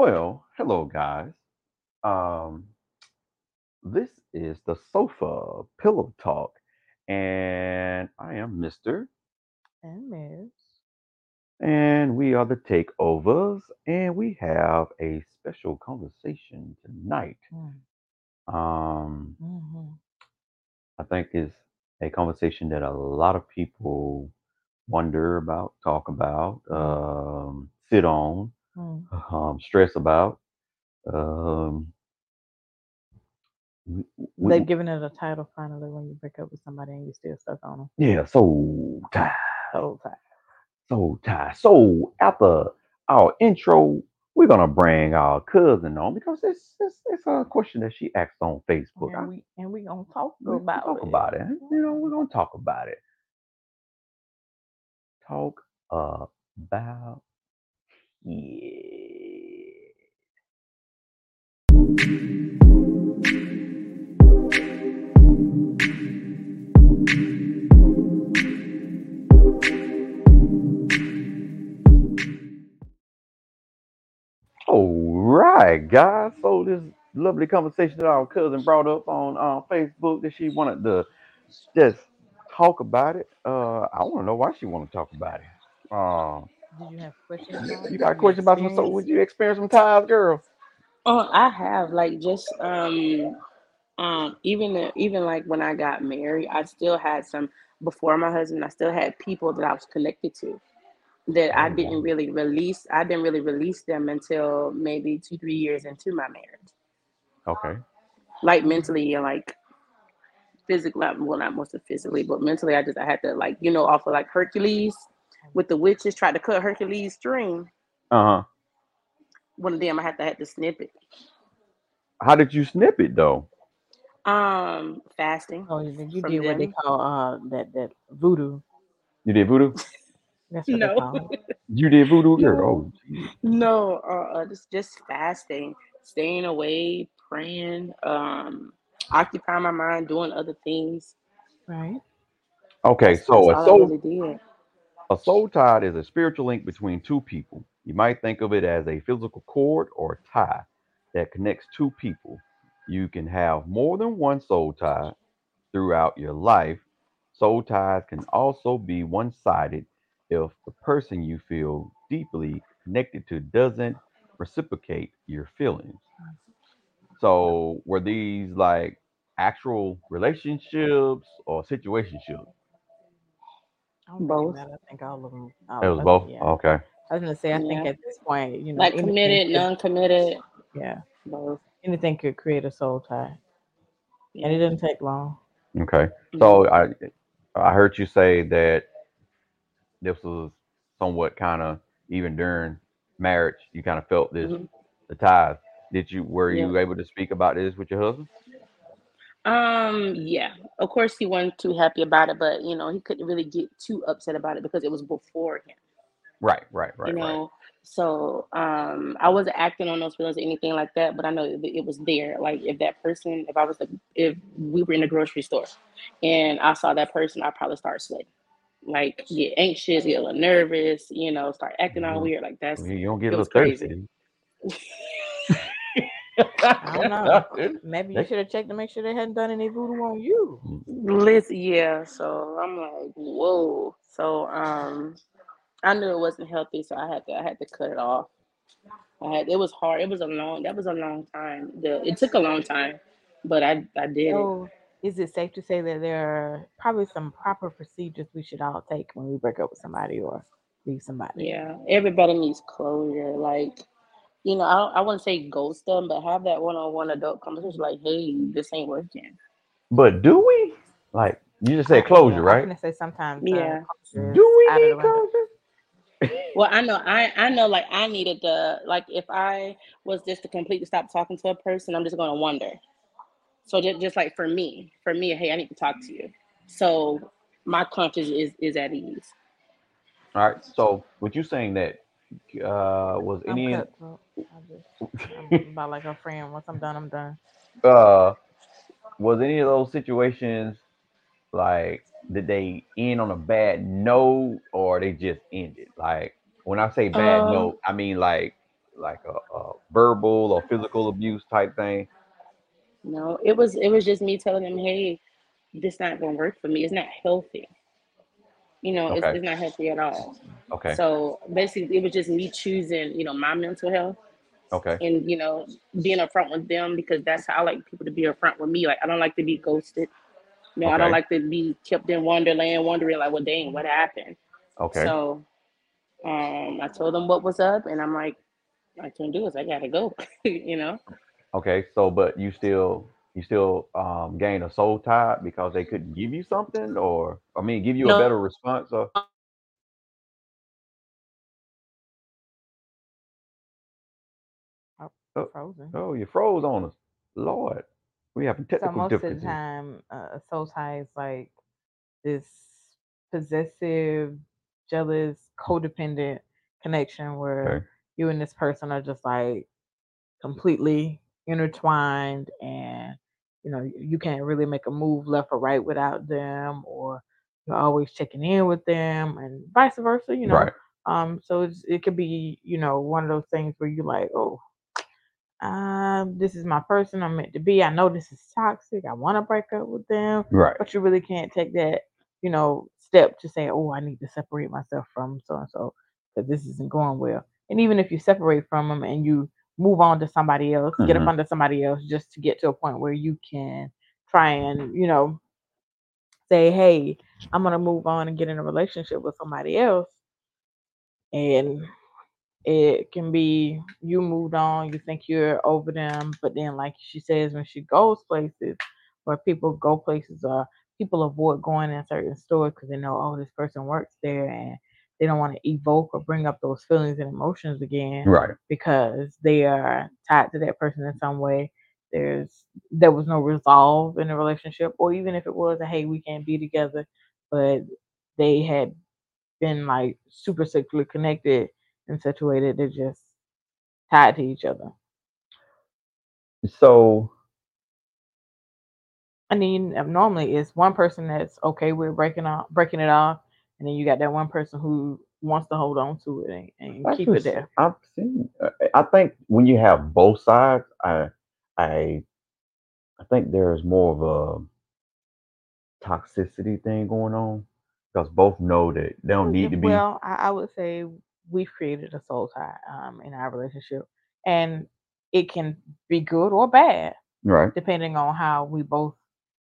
Well, hello guys. Um, this is the sofa pillow talk, and I am Mr. And Miss. and we are the takeovers, and we have a special conversation tonight. Mm, Um, mhm. I think is a conversation that a lot of people wonder about, talk about, um, sit on, Mm. um, stress about. Um, we, They've given it a title finally when you break up with somebody and you still stuck on them. yeah, so tired, whole time. so tired. So after our intro, we're gonna bring our cousin on because it's it's, it's a question that she asked on Facebook. And we and we gonna talk about talk it. about it. You know, we're gonna talk about it. Talk about it. All right, guys. So this lovely conversation that our cousin brought up on uh, Facebook that she wanted to just talk about it. Uh, I want to know why she want to talk about it. Uh, Did you have questions? about you got a question about some? So would you experience some ties, girl? Oh, I have like just um um even the- even like when I got married, I still had some before my husband. I still had people that I was connected to that I Oh, didn't really release. I didn't really release them until maybe two three years into my marriage, Okay. like mentally and like physically. Well, not most of physically, but mentally, I just I had to like you know off of like Hercules with the witches tried to cut Hercules string. Uh huh. One of them I had to had to snip it. How did you snip it though? Um, fasting. Oh, you you From did what they call uh that that voodoo. You did voodoo. That's what they No. call. You did voodoo, girl. No. Oh. No, uh, uh, just just fasting, staying away, praying, um, occupying my mind, doing other things. Right. Okay, so that's a all I soul really did. A soul tie is a spiritual link between two people. You might think of it as a physical cord or tie that connects two people. You can have more than one soul tie throughout your life. Soul ties can also be one sided if the person you feel deeply connected to doesn't reciprocate your feelings. So, were these like actual relationships or situationships? I don't think it Both. I think all of them. It was both. Yeah. Okay. I was gonna say. I think at this point, you know, Like committed, could- non-committed, Yeah. both. Anything could create a soul tie, and it Yeah. didn't take long. Okay. So I I heard you say that this was somewhat kind of even during marriage, you kind of felt this Mhm. the ties. Did you were Yeah. you able to speak about this with your husband? Um, yeah. Of course, he wasn't too happy about it, but you know, he couldn't really get too upset about it because it was before him. Right, right, right, you right. know so um i wasn't acting on those feelings or anything like that but i know it, it was there like if that person if i was like if we were in a grocery store and i saw that person i'd probably start sweating like get anxious get a little nervous you know start acting all Mhm. weird like that's You, don't get a little crazy. thirsty. I don't know. Maybe you They- should have checked to make sure they hadn't done any voodoo on you. Listen, yeah so i'm like whoa so um i knew it wasn't healthy so i had to i had to cut it off i had it was hard it was a long that was a long time the it took a long time but i i did So, is it safe to say that there are probably some proper procedures we should all take when we break up with somebody or leave somebody? Yeah, everybody needs closure. Like, you know, I I wouldn't say ghost them, but have that one-on-one adult conversation. Like, hey, this ain't working. But do we? Like you just said closure, right? I'm right? gonna say sometimes. Yeah. Uh, Do we is out need closure? Well, I know, I I know, like, I needed to, like, if I was just to completely stop talking to a person, I'm just gonna wonder. So just, just like for me, for me, hey, I need to talk to you. So my conscience is is at ease. All right. So with you saying that uh was I'm any cutthroat. I just, I'm about like a friend. Once I'm done, I'm done. uh was any of those situations like did they end on a bad note or they just ended like when i say bad Um, note i mean like like a, a verbal or physical abuse type thing? No, it was it was just me telling them, hey, this not gonna work for me. It's not healthy. You know, it's, Okay. it's not healthy at all. Okay. So basically, it was just me choosing, you know, my mental health Okay. and you know being upfront with them because that's how I like people to be upfront with me. Like I don't like to be ghosted. You know, I don't like to be kept in wonderland, wondering like, well, dang, what happened? Okay. So, um, I told them what was up, and I'm like, I can't do this. I gotta go. you know. Okay. So, but you still you still um, gain a soul tie because they couldn't give you something, or I mean, give you a better response. Or Frozen. oh, you froze on us, Lord. We having So technical most of the difficulties. time, uh, a soul tie is like this possessive, jealous, codependent connection where Okay. you and this person are just like completely intertwined, and you know you can't really make a move left or right without them, or you're always checking in with them, and vice versa. You know, Right. um, so it's, it could be, you know, one of those things where you're like, oh, um, this is my person I'm meant to be. I know this is toxic. I want to break up with them, Right. but you really can't take that, you know, step to say, oh, I need to separate myself from so and so because this isn't going well. And even if you separate from them and you move on to somebody else, get up Mhm. under somebody else just to get to a point where you can try and, you know, say, hey, I'm going to move on and get in a relationship with somebody else. And it can be you moved on, you think you're over them, but then, like she says, when she goes places where people go places, or people avoid going in certain stores because they know, oh, this person works there, and they don't want to evoke or bring up those feelings and emotions again Right. because they are tied to that person in some way. There's there was no resolve in the relationship, or even if it was a hey, we can't be together, but they had been like super sexually connected in such a way that they're just tied to each other. So I mean, normally it's one person that's okay with breaking off, breaking it off, and then you got that one person who wants to hold on to it and, and keep it there. I've seen. uh, I think when you have both sides, I, I, I think there's more of a toxicity thing going on because both know that they don't need to be Well, I, I would say we've created a soul tie um, in our relationship, and it can be good or bad right. depending on how we both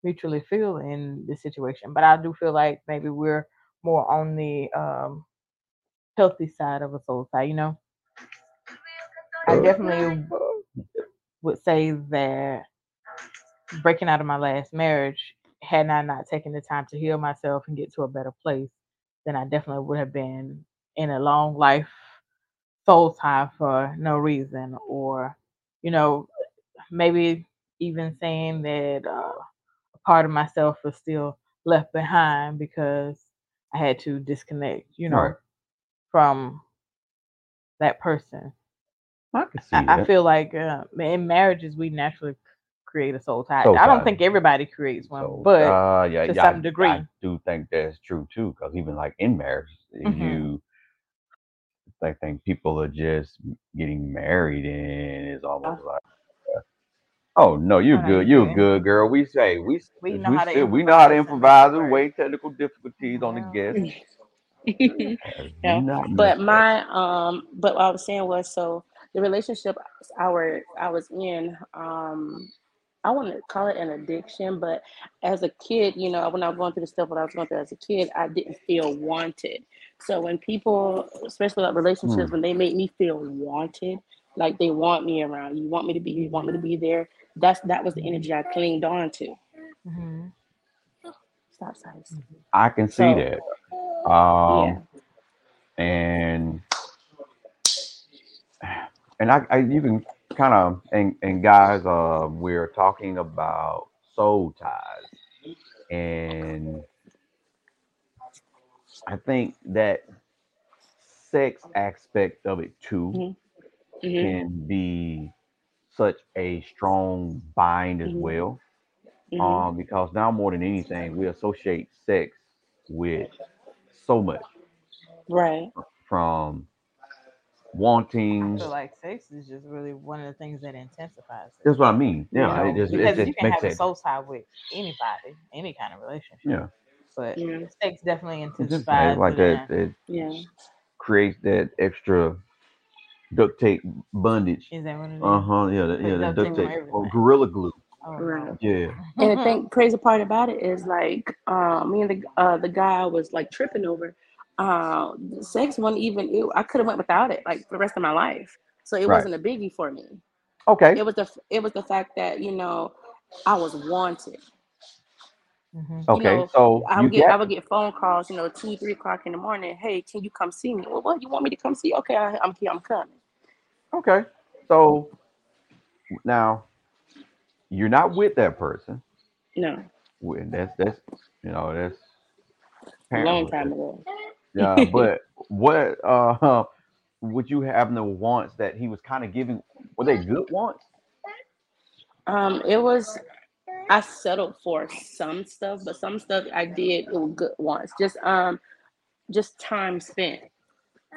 mutually feel in the situation. But I do feel like maybe we're more on the um, healthy side of a soul tie. You know, I definitely would say that breaking out of my last marriage, had I not taken the time to heal myself and get to a better place, then I definitely would have been in a long life soul tie for no reason, or you know, maybe even saying that uh, a part of myself was still left behind because I had to disconnect, you know, Right. from that person. I can see I, I feel like uh, in marriages we naturally create a soul tie. Soul I don't tie. think everybody creates one, So, but uh, yeah, to yeah, some I- degree. I do think that's true too. Because even like in marriage, Mhm. you, I think people are just getting married and it's almost like, oh no, you're good, you you're good. girl. We say we We we know how to we know how to improvise and wait technical difficulties on the guest. Yeah. But my um but what I was saying was so the relationship I were I was in um I want to call it an addiction, but as a kid, you know, when I was going through the stuff what I was going through as a kid, I didn't feel wanted. So when people, especially like relationships, Mm. when they make me feel wanted, like they want me around, you want me to be, you want me to be there. That's that was the energy I clinged on to. Mhm. Stop size. I can see So, that. Um, yeah. and and I, I you can kind of and and guys, uh, we're talking about soul ties, and I think that sex aspect of it too Mhm. Hmm can be such a strong bind as Mhm. well. hmm Um, because now more than anything, we associate sex with so much Right. from I wanting. feel like sex is just really one of the things that intensifies it. That's what I mean. you Yeah, know, it just, because it you can makes have a soul tie with anybody, any kind of relationship. Yeah, But Yeah. sex definitely it just intensifies makes like it that. It Yeah. creates that extra duct tape bondage. Is that what it is? Uh huh. Yeah, that, yeah, that duct duct tape tape or gorilla glue. Oh, Right. Yeah. And the thing, crazy part about it is like, um, me and the uh, the guy I was like tripping over. Uh, sex wasn't even. It, I could have went without it like for the rest of my life. So it Right. wasn't a biggie for me. Okay. It was the it was the fact that you know I was wanted. Mhm. Okay. know, so I you would get I get would get phone calls, you know, two three o'clock in the morning. Hey, can you come see me? Well, what you want me to come see? Okay, I, I'm here. I'm coming. Okay. So now you're not with that person. No, Well, That's that's you know that's a long time ago. Yeah, but what uh would you have the wants that he was kind of giving? Were they good wants? Um, it was I settled for some stuff, but some stuff I did it was good ones. Just um, just time spent,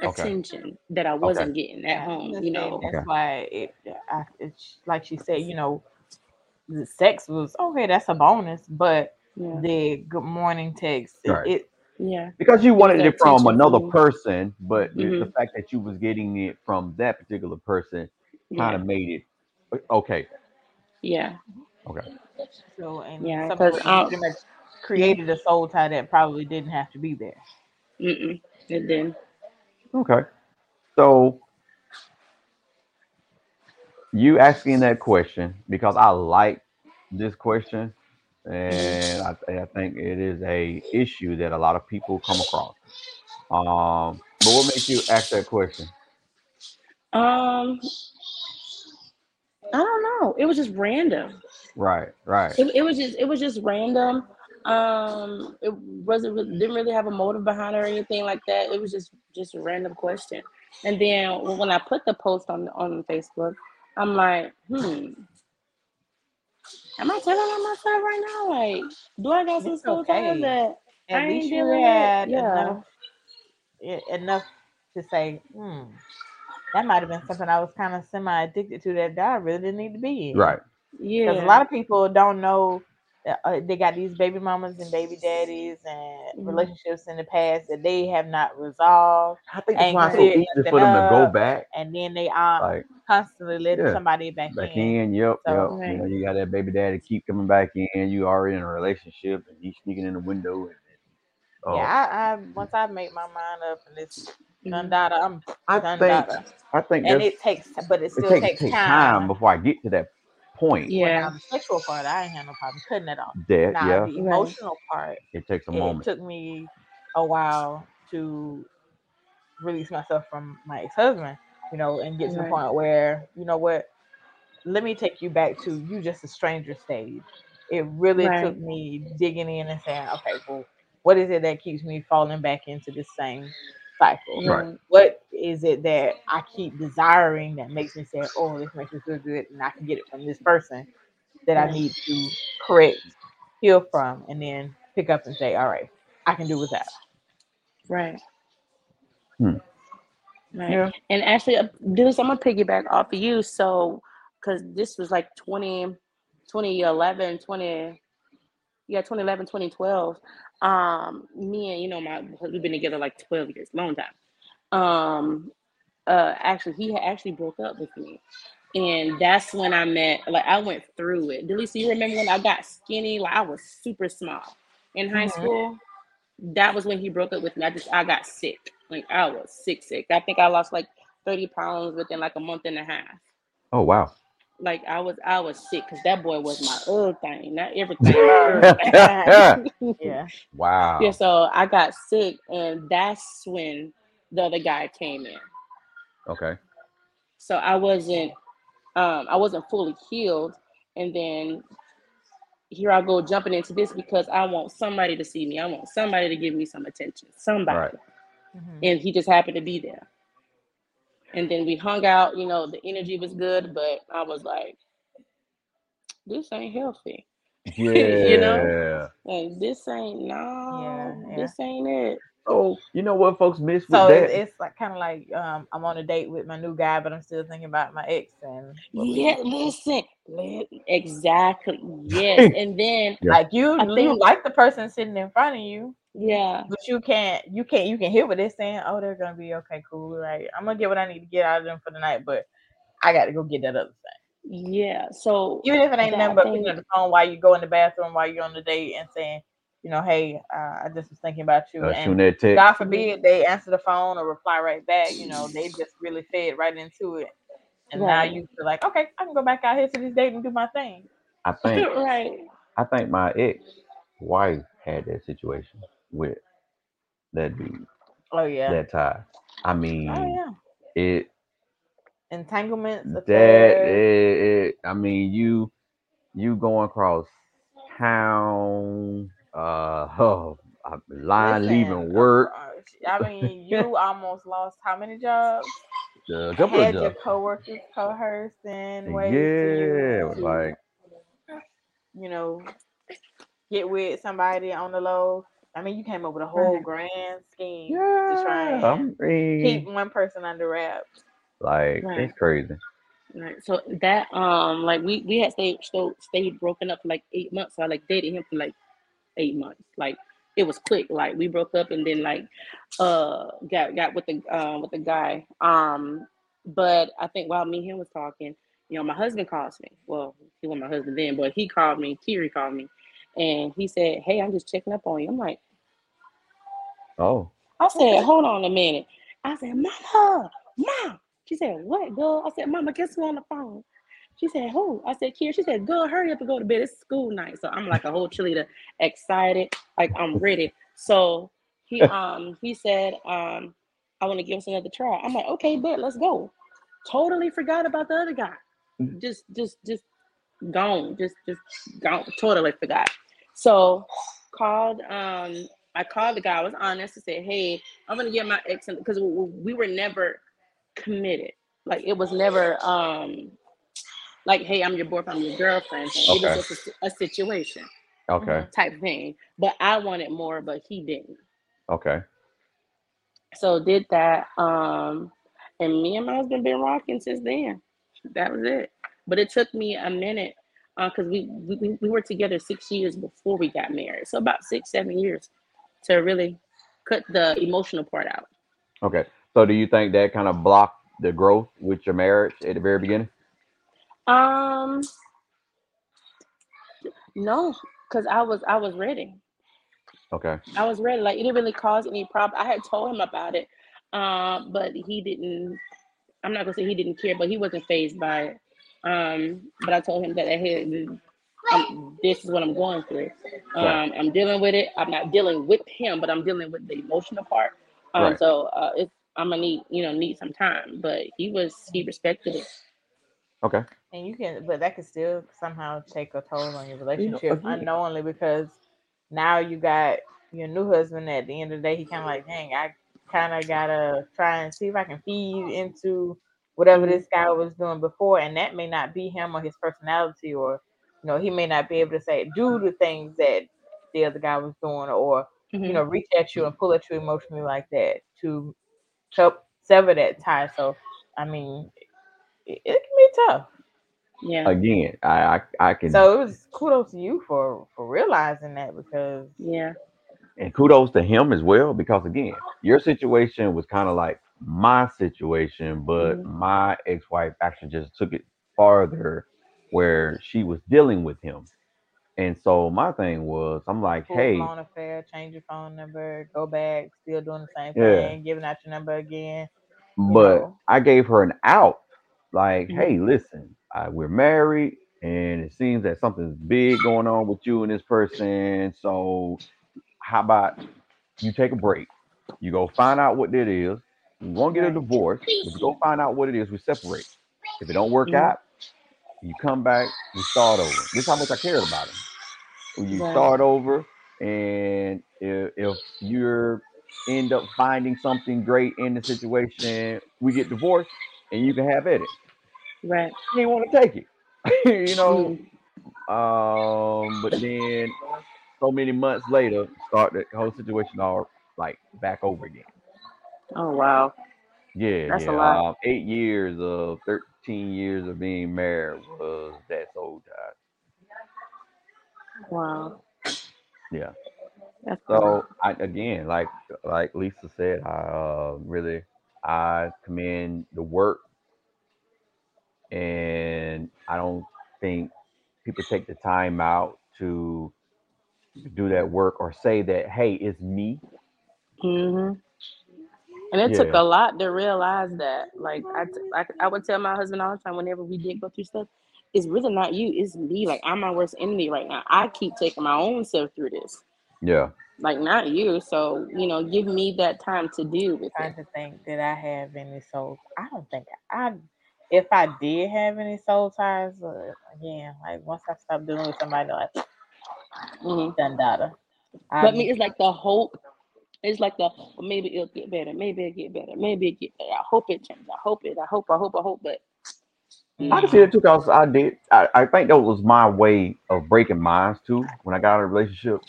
Okay. attention that I wasn't getting at home. that's You it. know, that's Okay. why it, I, it's like she said, you know, the sex was okay. That's a bonus, but yeah, the good morning text, it, Right. it yeah, Because you wanted it from another from- person, but the- the fact that you was getting it from that particular person kind yeah, of made it uh, okay. yeah. Okay. so and Yeah, some 'cause, people um, created a soul tie that probably didn't have to be there. Mm-mm. It didn't. Okay. So you asking that question because I like this question, and I, I think it is a issue that a lot of people come across. Um, but what makes you ask that question? Um, I don't know. It was just random. Right, right. It, it was just it was just random. Um, it wasn't really, didn't really have a motive behind it or anything like that. It was just just a random question. And then when I put the post on on Facebook, I'm like, hmm, am I telling on myself right now? Like, do I got some It's soul ties okay. that I At ain't least you dealing had Yeah. enough, enough to say, hmm, that might have been something I was kind of semi addicted to that I really didn't need to be in. Right. Yeah. Because a lot of people don't know that, uh, they got these baby mamas and baby daddies and Mhm. relationships in the past that they have not resolved, I think that's Ain't why it's so easy for them to go back. and then they are Like constantly letting Yeah, somebody back, back in. in, yep, So- yep. You know, you got that baby daddy keep coming back in. You already in a relationship, and he's sneaking in the window. And, uh, Yeah, I, I once I make my mind up and it's done Mhm. data, I'm I done think data. I think And it takes, but it it still takes, takes, takes time. time before I get to that point. Yeah. now the sexual part, I ain't had no problem cutting it off. That Now yeah, the Right. emotional part, it takes a it moment. took me a while to release myself from my ex-husband, you know, and get to the point where, you know what, let me take you back to you just a stranger stage. It really took me digging in and saying, okay, well, what is it that keeps me falling back into the same cycle? Right. What is it that I keep desiring that makes me say, oh, this makes me feel good and I can get it from this person that I need to correct, heal from, and then pick up and say, all right, I can do without. Right. Hmm. Right. Yeah. And actually, uh, Dennis, I'm gonna piggyback off of you. So, because this was like 20, 2011, 20, yeah, 2011, 2012. Um, me and you know my we've been together like 12 years, long time. Um, uh, actually, he had actually broke up with me, and that's when I met. Like, I went through it. Delisa, you remember when I got skinny? Like, I was super small in high Mhm. school. That was when he broke up with me. I just I got sick. Like I was sick, sick. I think I lost like 30 pounds within like a month and a half. Oh wow. Like I was I was sick because that boy was my other thing, not everything. my. Yeah. wow. yeah, so I got sick, and that's when the other guy came in. Okay. So I wasn't um I wasn't fully healed, and then here I go jumping into this because I want somebody to see me. I want somebody to give me some attention. Somebody. Right. Mhm. and he just happened to be there. And then we hung out, you know, the energy was good, but I was like, this ain't healthy. Yeah. You know? Like this ain't no, Yeah, yeah. this ain't it. Oh, you know what folks miss with So that? it's, it's like kind of like um, I'm on a date with my new guy, but I'm still thinking about my ex and Yeah, listen, exactly. Yes, and then Yeah. like you I you think- like the person sitting in front of you, yeah, but you can't you can't you can hear what they're saying. Oh, they're gonna be okay, cool. Right, I'm gonna get what I need to get out of them for the night, but I got to go get that other thing. yeah. So Even if it ain't that nothing but thing- picking up the phone while you go in the bathroom while you're on the date and saying, you know, hey, uh, I just was thinking about you. Uh, and shooting that text. God forbid they answer the phone or reply right back. You know, they just really fed right into it. And now you feel like, okay, I can go back out here to this date and do my thing. I think right. I think my ex wife had that situation with that dude, Oh yeah. that tie. I mean, Oh yeah. it Entanglements. that it, it, I mean, you you going across town, uh, oh, uh, line Listen, leaving work, uh, I mean, you almost lost how many jobs? a couple of Had your jobs. coworkers coercing Yeah, ways for to, like you know, get with somebody on the low. I mean, you came up with a whole grand scheme to try and I mean, keep one person under wraps. like Right. it's crazy. Right. So that um like we we had stayed so stayed broken up for like eight months. So I like dated him for like eight months. Like it was quick. Like we broke up and then like uh got got with the uh, with the guy. Um but I think while me and him was talking, you know, my husband calls me. Well, he wasn't my husband then, but he called me, Kiri called me, and he said, Hey, I'm just checking up on you. I'm like, Oh, I said, hold on a minute. I said, Mama, Mom. She said, What, girl? I said, Mama, guess who on the phone? She said, Who? I said, Kira. She said, Girl, hurry up and go to bed. It's school night. So I'm like a whole cheerleader, excited, like I'm ready. So he um he said, um, I want to give us another try. I'm like, okay, bet, let's go. Totally forgot about the other guy. Just just just gone. Just just gone. Totally forgot. So called um I called the guy. I was honest. I said, "Hey, I'm gonna get my ex because we, we were never committed. Like it was never um like, hey, I'm your boyfriend, I'm your girlfriend. It Okay. was just a, a situation okay, type thing. But I wanted more, but he didn't. okay. So did that. Um, and me and my husband been rocking since then. That was it. But it took me a minute because we, we we were together six years before we got married. So about six, seven years to really cut the emotional part out. Okay. So do you think that kind of blocked the growth with your marriage at the very beginning? Um, no, because I was I was ready. Okay. I was ready. Like it didn't really cause any problem. I had told him about it, um, but he didn't. I'm not gonna say he didn't care, but he wasn't phased by it. Um, but I told him that hey, um, this is what I'm going through. Um, Right. I'm dealing with it. I'm not dealing with him, but I'm dealing with the emotional part. Um, Right. so uh, it's I'm gonna need you know need some time. But he was he respected it. Okay. And you can, but that could still somehow take a toll on your relationship again- unknowingly because now you got your new husband. At the end of the day, he kind of like, dang, I kind of gotta try and see if I can feed into whatever Mhm. this guy was doing before, and that may not be him or his personality, or you know, he may not be able to say do the things that the other guy was doing, or you Mhm. know, reach at you and pull at you emotionally like that to help sever that tie. So, I mean, it, it can be tough. yeah, Again, I I, I can So it was kudos to you for for realizing that because yeah, and kudos to him as well because again, your situation was kind of like my situation, but Mhm. my ex-wife actually just took it farther where she was dealing with him. And so my thing was, I'm like, full hey, blown affair, change your phone number, go back, still doing the same Yeah. thing, giving out your number again. you but know. I gave her an out. Like, Mhm. hey, listen, I, we're married, and it seems that something's big going on with you and this person. So, how about you take a break? You go find out what it is. You won't get a divorce, but you go find out what it is. We separate. If it don't work Mhm. out, you come back. you start over. This is how much I cared about him. You Right. start over, and if, if you're end up finding something great in the situation, we get divorced, and you can have at it. right. He didn't want to take it, you know. Mm. Um, but then so many months later, start the whole situation all like back over again. Oh wow. Yeah, That's a yeah. lot. Um, eight years of thirteen years of being married was that soul tie. Wow. Yeah. That's cool. So I again, like like Lisa said, I uh, really I commend the work, and I don't think people take the time out to do that work or say that hey, it's me. hmm And it took a lot to realize that. Like I, I would tell my husband all the time whenever we did go through stuff, it's really not you, it's me. Like I'm my worst enemy right now. I keep taking my own self through this. Yeah. Like not you. So, you know, give me that time to deal with trying it. to think that I have any soul. I don't think I. If I did have any soul ties, uh, again, like once I stopped dealing with somebody like hmm done data, I, But me, it's like the hope. It's like the well, maybe it'll get better. Maybe it'll get better. Maybe it get better. I hope it changes. I hope it. I hope. I hope. I hope. But I can see that too, cause I did. I, I think that was my way of breaking minds too. When I got in a relationship,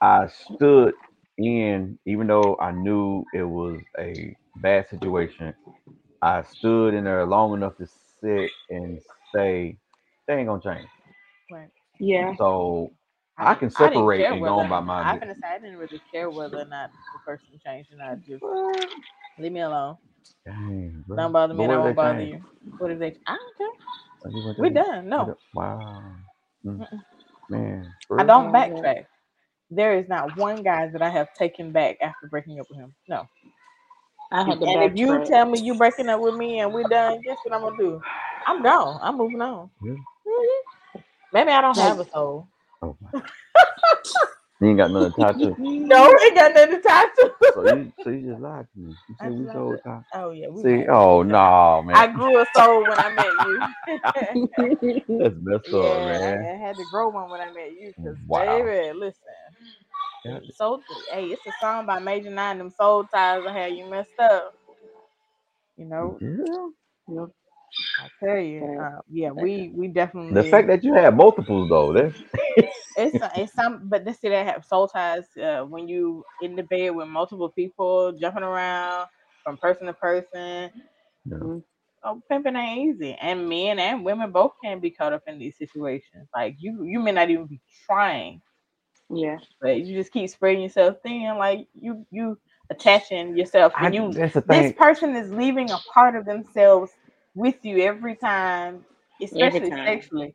I stood in, even though I knew it was a bad situation. I stood in there long enough to sit and say, "They ain't gonna change." Right. yeah, So I can separate care and go on by my I'm business. gonna say I didn't really care whether or not the person changed or not. Just leave me alone. Dang, bro. Don't bother me. But and I won't bother change? you. What if they? I don't care. What We they- done. No, Wow. Mm. Mm-mm. Man. I don't Yeah, yeah. backtrack. There is not one guy that I have taken back after breaking up with him. No. I had to And if you tell me you breaking up with me and we're done, guess what I'm gonna do? I'm gone. I'm moving on. Really? Mhm. Maybe I don't have a soul. Oh my. you ain't got nothing to to. No, it got nothing to to. So you, so you just lied to me. You said we sold time. Oh yeah. We See, oh no, man, I grew a soul when I met you. that's messed up, man. I, I had to grow one when I met you. Cause Wow. baby, listen. Yeah. Soul, hey, it's a song by Major Nine. Them soul ties I had you messed up. You know, Yeah. I tell you, Yeah. uh, yeah, we we definitely. The fact that you have multiples though, that's it's a- it's some, but this see that have soul ties uh, when you in the bed with multiple people jumping around from person to person. Yeah. Oh, pimping ain't easy, and men and women both can be caught up in these situations. Like you, you may not even be trying, yeah. but you just keep spreading yourself thin. Like you, you attaching yourself, I, you. This person is leaving a part of themselves with you every time, especially time. sexually,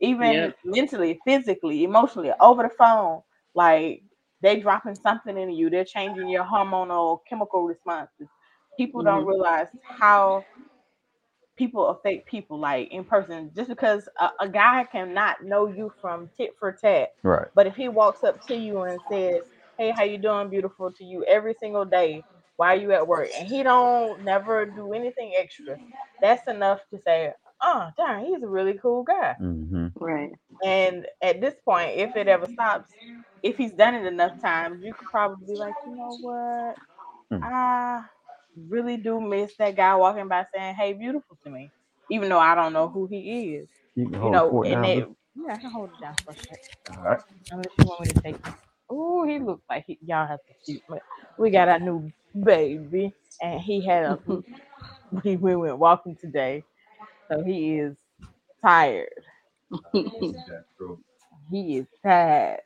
even Yep. mentally, physically, emotionally, over the phone. Like they dropping something into you. They're changing your hormonal chemical responses. People don't Mhm. realize how people affect people like in person just because a, a guy cannot know you from tit for tat Right. but if he walks up to you and says hey how you doing beautiful to you every single day while you at work and he don't never do anything extra that's enough to say oh darn he's a really cool guy Mm-hmm. Right. and at this point if it ever stops if he's done it enough times you could probably be like you know what Hmm. i really do miss that guy walking by saying hey beautiful to me even though i don't know who he is You can you know, and down, it, yeah, I can hold it down for a second. All right. Unless you want me to take it. Oh, he looks like he, y'all have to see. But we got our new baby, and he had a. we, we went walking today, so he is tired. He is tired.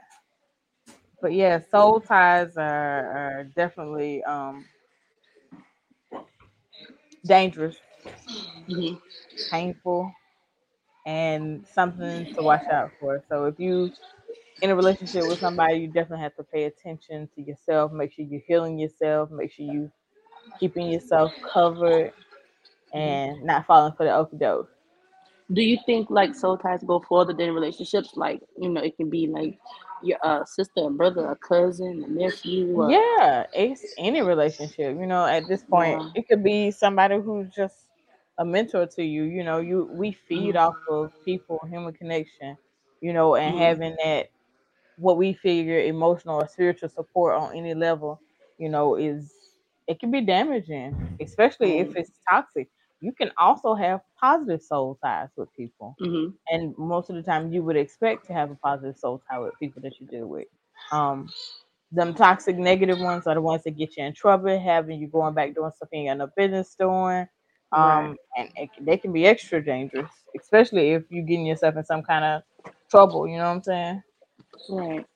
But yeah, soul ties are, are definitely um dangerous, Mhm. painful, and something to watch out for. So if you in a relationship with somebody, you definitely have to pay attention to yourself. Make sure you're healing yourself. Make sure you keeping yourself covered and not falling for the okie doke. Do you think like soul ties go further than relationships? Like, you know, it can be like your uh, sister, a brother, a cousin, a nephew. uh, Yeah, it's any relationship. You know, at this point, Yeah. it could be somebody who's just a mentor to you. You know, you we feed Mhm. off of people, human connection. You know, and Mhm. having that what we figure emotional or spiritual support on any level. You know, is it can be damaging, especially if Mhm. it's toxic. You can also have positive soul ties with people. mhm. and most of the time you would expect to have a positive soul tie with people that you deal with. Um, them toxic negative ones are the ones that get you in trouble, having you going back doing stuff you ain't got no business doing. Um, and it, they can be extra dangerous, especially if you're getting yourself in some kind of trouble. You know what I'm saying? Right.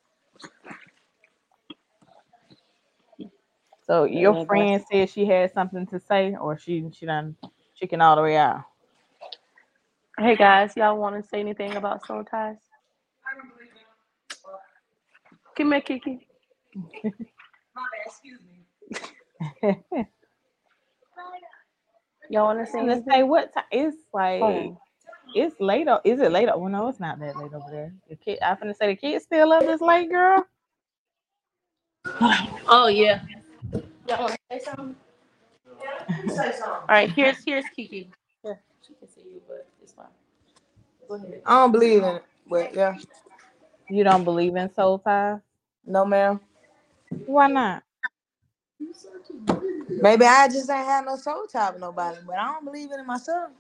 So your friend said she had something to say, or she she done chicken all the way out. Hey guys, y'all want to say anything about soul ties? Come here, Kiki. My bad, excuse me. Y'all want to say say what time? It's like Oh. It's late. o- Is it late? o- Well, no, it's not that late over there. The kid, I'm gonna say the kids still up this late, girl. Oh yeah. Y'all want to say something? Say something. All right, here's here's Kiki. Here, she can see you, but it's fine. Go ahead. I don't believe in it, but yeah, You don't believe in soul ties? no, ma'am. Why not? Maybe I just ain't had no soul tie with nobody, but I don't believe in it myself.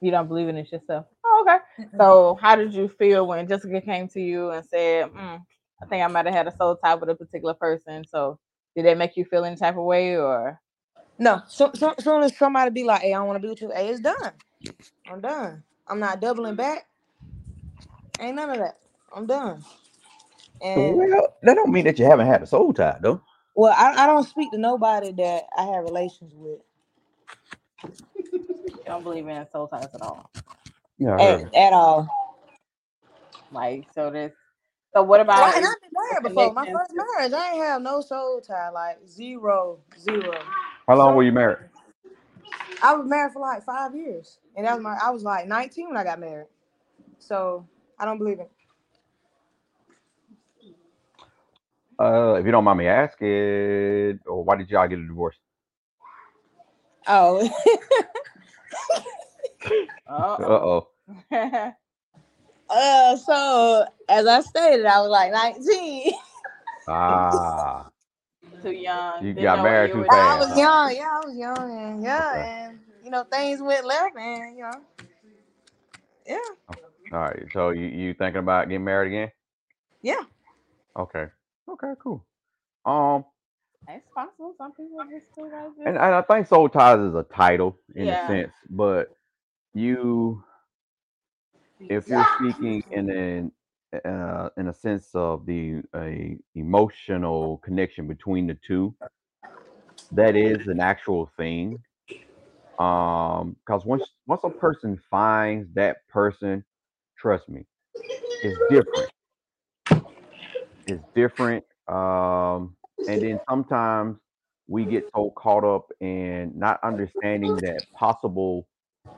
You don't believe in it yourself? Oh, okay. So, how did you feel when Jessica came to you and said, mm, "I think I might have had a soul tie with a particular person"? So, did that make you feel any type of way, or No, so, so soon as somebody be like, "Hey, I want to be with you," hey, it's done. I'm done. I'm not doubling back. Ain't none of that. I'm done. And Well, that don't mean that you haven't had a soul tie, though. well, I, I don't speak to nobody that I have relations with you don't believe in soul ties at all? Yeah, I heard at, at all. Like, so this. So, what And I, about? and I've been married before. My first marriage, I ain't have no soul tie, like zero, zero. How long were you married? I was married for like five years, and that was my. I was like 19 when I got married, so I don't believe it. Uh, if you don't mind me asking, or why did y'all get a divorce? Oh, Uh Uh-oh. oh. uh, so as I stated, I was like 19. Ah, too young. You didn't got married too were fast. I was young, yeah, I was young, and yeah, Okay. and you know things went left, and you know, yeah, all right. So you you thinking about getting married again? yeah. Okay. Okay. Cool. Um, It's possible. Some people just feel like this. and, and I think soul ties is a title in Yeah. a sense, but you, if you're speaking in an uh, in a sense of the a emotional connection between the two, that is an actual thing. Um, because once once a person finds that person, trust me, it's different. It's different. Um, and then sometimes we get so caught up in not understanding that possible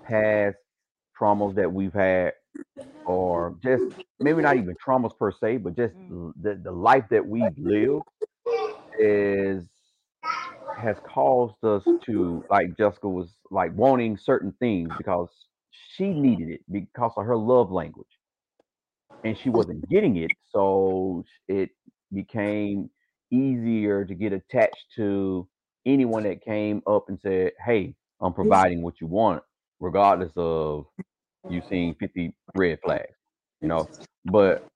past traumas that we've had, or just maybe not even traumas per se, but just mm. the, the life that we've lived is has caused us to like Jessica was like wanting certain things because she needed it because of her love language and she wasn't getting it so it became easier to get attached to anyone that came up and said hey i'm providing what you want regardless of you seeing 50 red flags you know but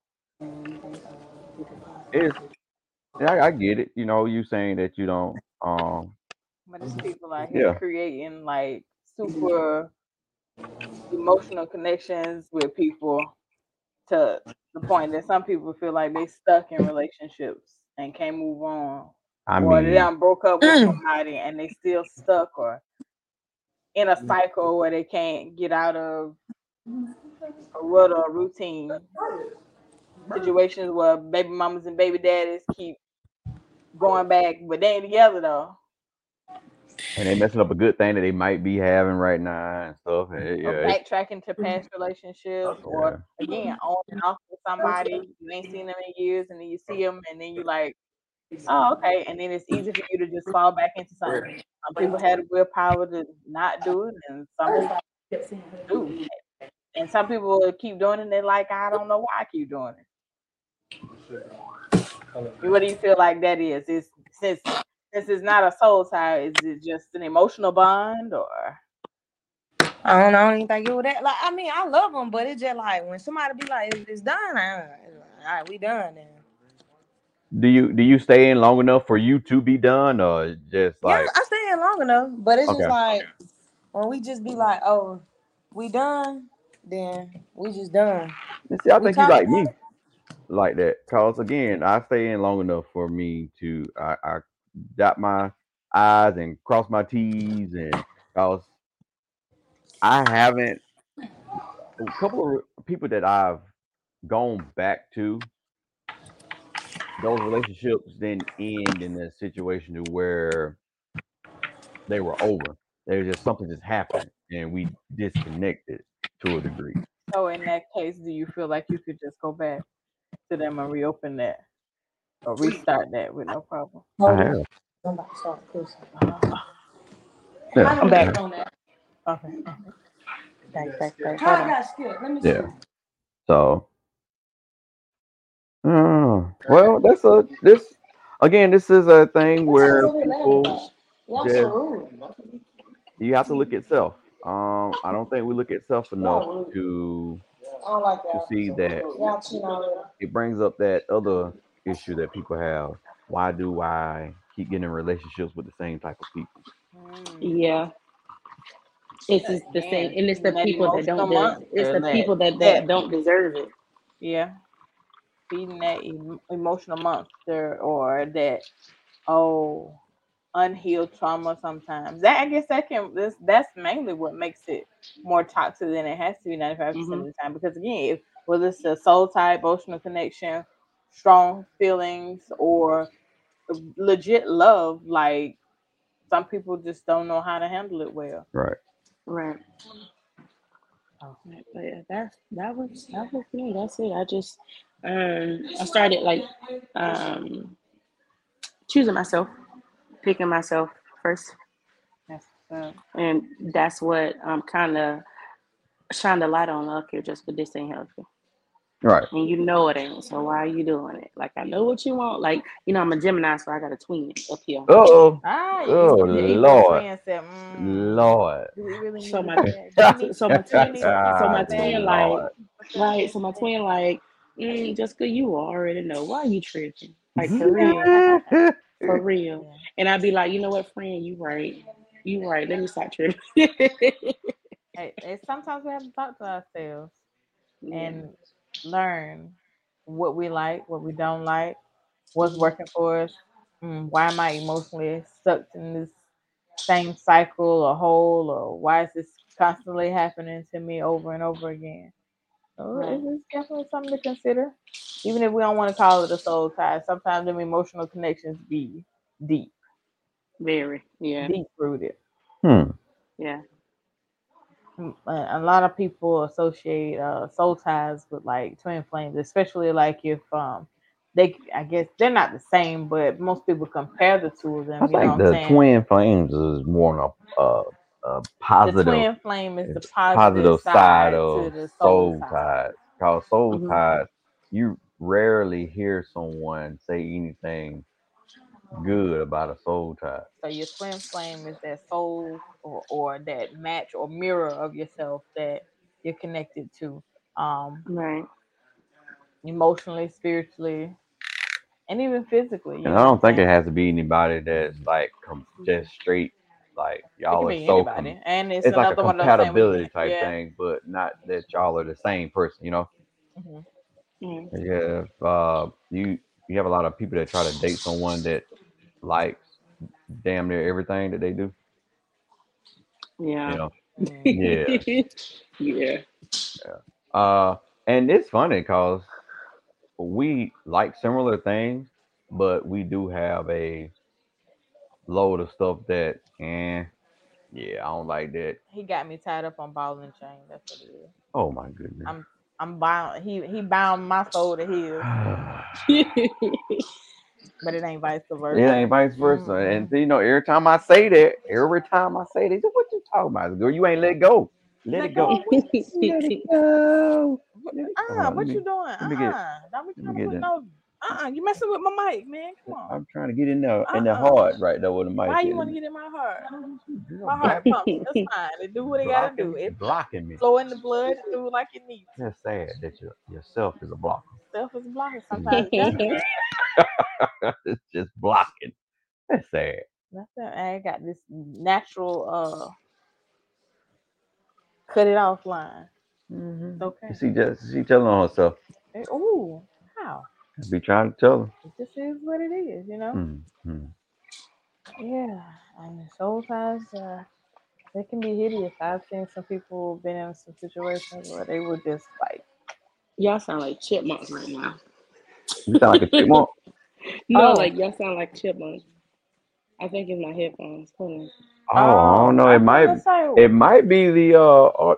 it's I, I get it you know you saying that you don't um But it's people out here Yeah. creating like super emotional connections with people to the point that some people feel like they stuck in relationships and can't move on. i mean, or they done broke up with Mm. somebody and they still stuck or in a mm-hmm. cycle where they can't get out of a rut or a routine. Situations where baby mamas and baby daddies keep going back, but they ain't together though. and they messing up a good thing that they might be having right now and stuff. and yeah, or backtracking to past relationships, or again on and off with somebody you ain't seen them in years, and then you see them, and then you like, oh okay, and then it's easy for you to just fall back into something. Some people had the willpower to not do it, and some people do, and some people will keep doing it. and They're like, I don't know why I keep doing it. What do you feel like that is? Is since since it's not a soul tie, is it just an emotional bond, or I don't know. anything don't even think it was that. Like, I mean, I love them, but it's just like when somebody be like, "It's, it's done," I, it's all right, we done then. Do you do you stay in long enough for you to be done, or just like Yeah, I stay in long enough, but it's Okay. just like when we just be like, "Oh, we done," then we just done. see? I We think you like me like that, cause again, I stay in long enough for me to I, I dot my I's and cross my T's, and cause I haven't a couple of people that I've gone back to those relationships then end in a situation to where they were over. There was just something just happened and we disconnected to a degree. So in that case, do you feel like you could just go back to them and reopen that or restart that with no problem? I have. Somebody start cursing. Yeah. I'm back. on that. Okay. okay. Thank, thank, thank. Hold on. Let me see. Yeah. So uh, well that's a this again this is a thing where people Y'all just you have to look at self. Um I don't think we look at self enough to like to see that Y'all cheat on it brings up that other issue that people have. Why do I keep getting in relationships with the same type of people? Mm. Yeah. It's just the same, and it's the people that don't. emotional it's the people that, that- that don't deserve it. Yeah. Feeding that em- emotional monster or that oh unhealed trauma sometimes. That I guess that can this that's mainly what makes it more toxic than it has to be 95% of mm-hmm. the time. Because again, if whether it's a soul tie, emotional connection, strong feelings, or legit love, like some people just don't know how to handle it well. Right. Right. Oh. But yeah, that's that was that was me. That's it. I just um I started like um choosing myself, picking myself first, That's uh, and that's what I'm kind of shine the light on. Okay, just but this ain't healthy, Right. and you know it ain't. So why are you doing it? Like I know what you want. Like you know I'm a Gemini, so I got a twin up here. Uh oh. ah, Oh, Lord. said, mm, Lord. Do we really So my- that? Do we need- so my twin- so- so my twin, like, Right. So my twin like, mm, Jessica, you already know. Why are you tripping? Like for real. For real. And I'd be like, you know what, friend, you right. You right. Let me stop tripping. Hey, hey, sometimes we have to talk to ourselves Yeah. and learn what we like, what we don't like, what's working for us. Mm, why am I emotionally stuck in this same cycle or hole, or why is this constantly happening to me over and over again? So Right. it's it's definitely something to consider. Even if we don't want to call it a soul tie, sometimes them emotional connections be deep, Very. Yeah. deep rooted. Hmm. Yeah. Mm, a lot of people associate uh, soul ties with like twin flames, especially like if um they, I guess they're not the same, but most people compare the two of them. I you know think what I'm the saying? twin flames is more of a, uh, a the positive, twin flame is the positive, side, side of soul soul, side. ties. Cause soul Mhm. ties, you rarely hear someone say anything good about a soul tie. So your twin flame is that soul or, or that match or mirror of yourself that you're connected to, um, Right. emotionally, spiritually, and even physically. And know I don't think it has to be anybody that's like com- just straight like y'all are so anybody, com- and it's, it's like a another one of those things we compatibility type yeah. thing, but not that y'all are the same person, you know? Mhm. Mm. Yeah, if, uh, you you have a lot of people that try to date someone that likes damn near everything that they do. Yeah. You know, Mm. yeah. uh, and it's funny because we like similar things, but we do have a load of stuff that, eh, yeah, I don't like that. He got me tied up on ball and chain. That's what it is. Oh my goodness. I'm I'm bound. He he bound my soul to his, but it ain't vice versa. It ain't vice versa. And you know, every time I say that, every time I say that, what you talking about? Girl, you ain't let go. Let, Let it go. go. Let it go. It- Uh, what me- you doing? let Uh, don't be trying to put no. Uh, uh you messing with my mic, man. Come on. I'm trying to get in there in the Uh-uh. heart right there with the mic. Why you want to get in my heart? My heart pumps. It's fine. It do what it gotta do. It's blocking me. Flowing the blood. through like it needs. That's sad that your yourself is a blocker. Self is blocking sometimes. It's just blocking. That's sad. That's. I got this natural uh cut it off line. It's okay. She just she telling on herself. Hey, Ooh, how? I be trying to tell her. It just is what it is, you know? Mhm. Yeah. And soul ties, uh, they can be hideous. I've seen some people been in some situations where they were just like, Y'all sound like chipmunks right now. You sound like a chipmunk. No, Oh. like y'all sound like chipmunks. I think it's my headphones. Hold on. Oh, I don't know. It was might gonna say, it might be the uh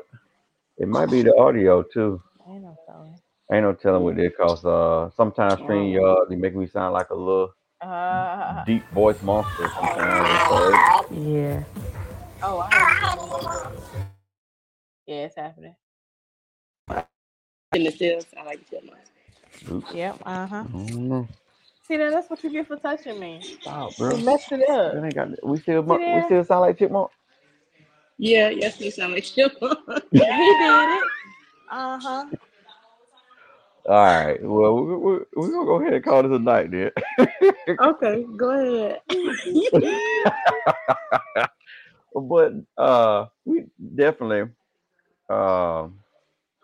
it might be the audio too. I ain't no telling. Ain't no telling what it cause uh sometimes StreamYard they make me sound like a little Uh, deep voice monster sometimes. So yeah. Oh, I. Yeah, it's happening. In the still I like chipmunks. oops, Yep. Uh huh. I don't. See that? That's what you get for touching me. Stop, You bro. messed it up. That ain't got, we still mon- we still sound like chipmunk. Yeah, yes, we sound like chipmunks. he did it. Uh huh. All right. Well, we're we, we gonna go ahead and call this a night, then. okay, go ahead. but uh, we definitely uh,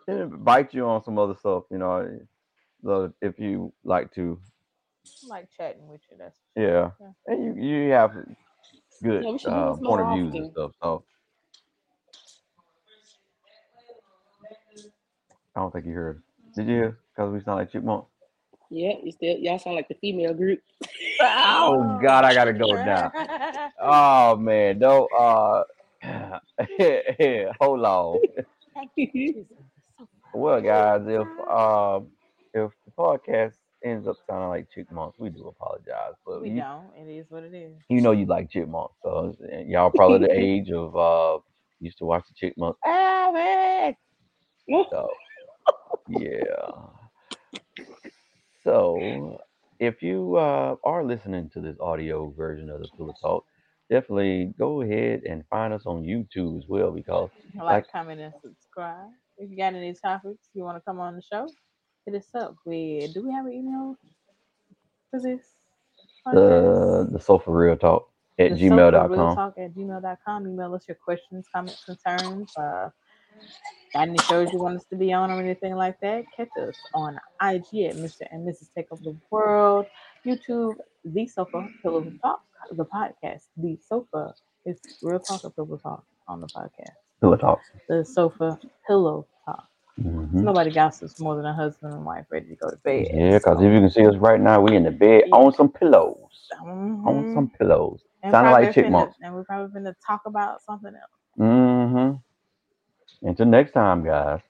invite you on some other stuff. You know, so if you like to, I like chatting with you. That's yeah, Yeah. and you you have good Yeah, we should do uh, point of views and stuff. So I don't think you heard. Did you? Because we sound like chipmunk. yeah, you still y'all sound like the female group. Oh God, I gotta go now. Oh man, no. Uh, hold on. Well, guys, if um if the podcast ends up sounding like chipmunks, we do apologize. But we you, don't. It is what it is. you know you like chipmunks, so y'all probably the age of uh used to watch the chipmunks. Alvin. So yeah. So if you uh, are listening to this audio version of the Pillow Talk, definitely go ahead and find us on YouTube as well because Like, comment, and subscribe. If you got any topics you want to come on the show, hit us up. We do we have an email for this? the podcast? the Sofa Real Talk at The gmail.com. Talk at gmail.com. Email us your questions, comments, concerns. Uh, got any shows you want us to be on or anything like that? Catch us on IG at Mr. and Mrs. Take Over the World. YouTube, The Sofa Pillow Talk, the podcast. The Sofa is Real Talk or Pillow Talk on the podcast. Pillow Talk. The Sofa Pillow Talk. Mhm. Nobody gossips more than a husband and wife ready to go to bed. Yeah, because if you can see us right now, we in the bed on some pillows. On Mhm. some pillows. Sounding like finna- chipmunks. And we're probably going to talk about something else. Mm-hmm. Until next time, guys.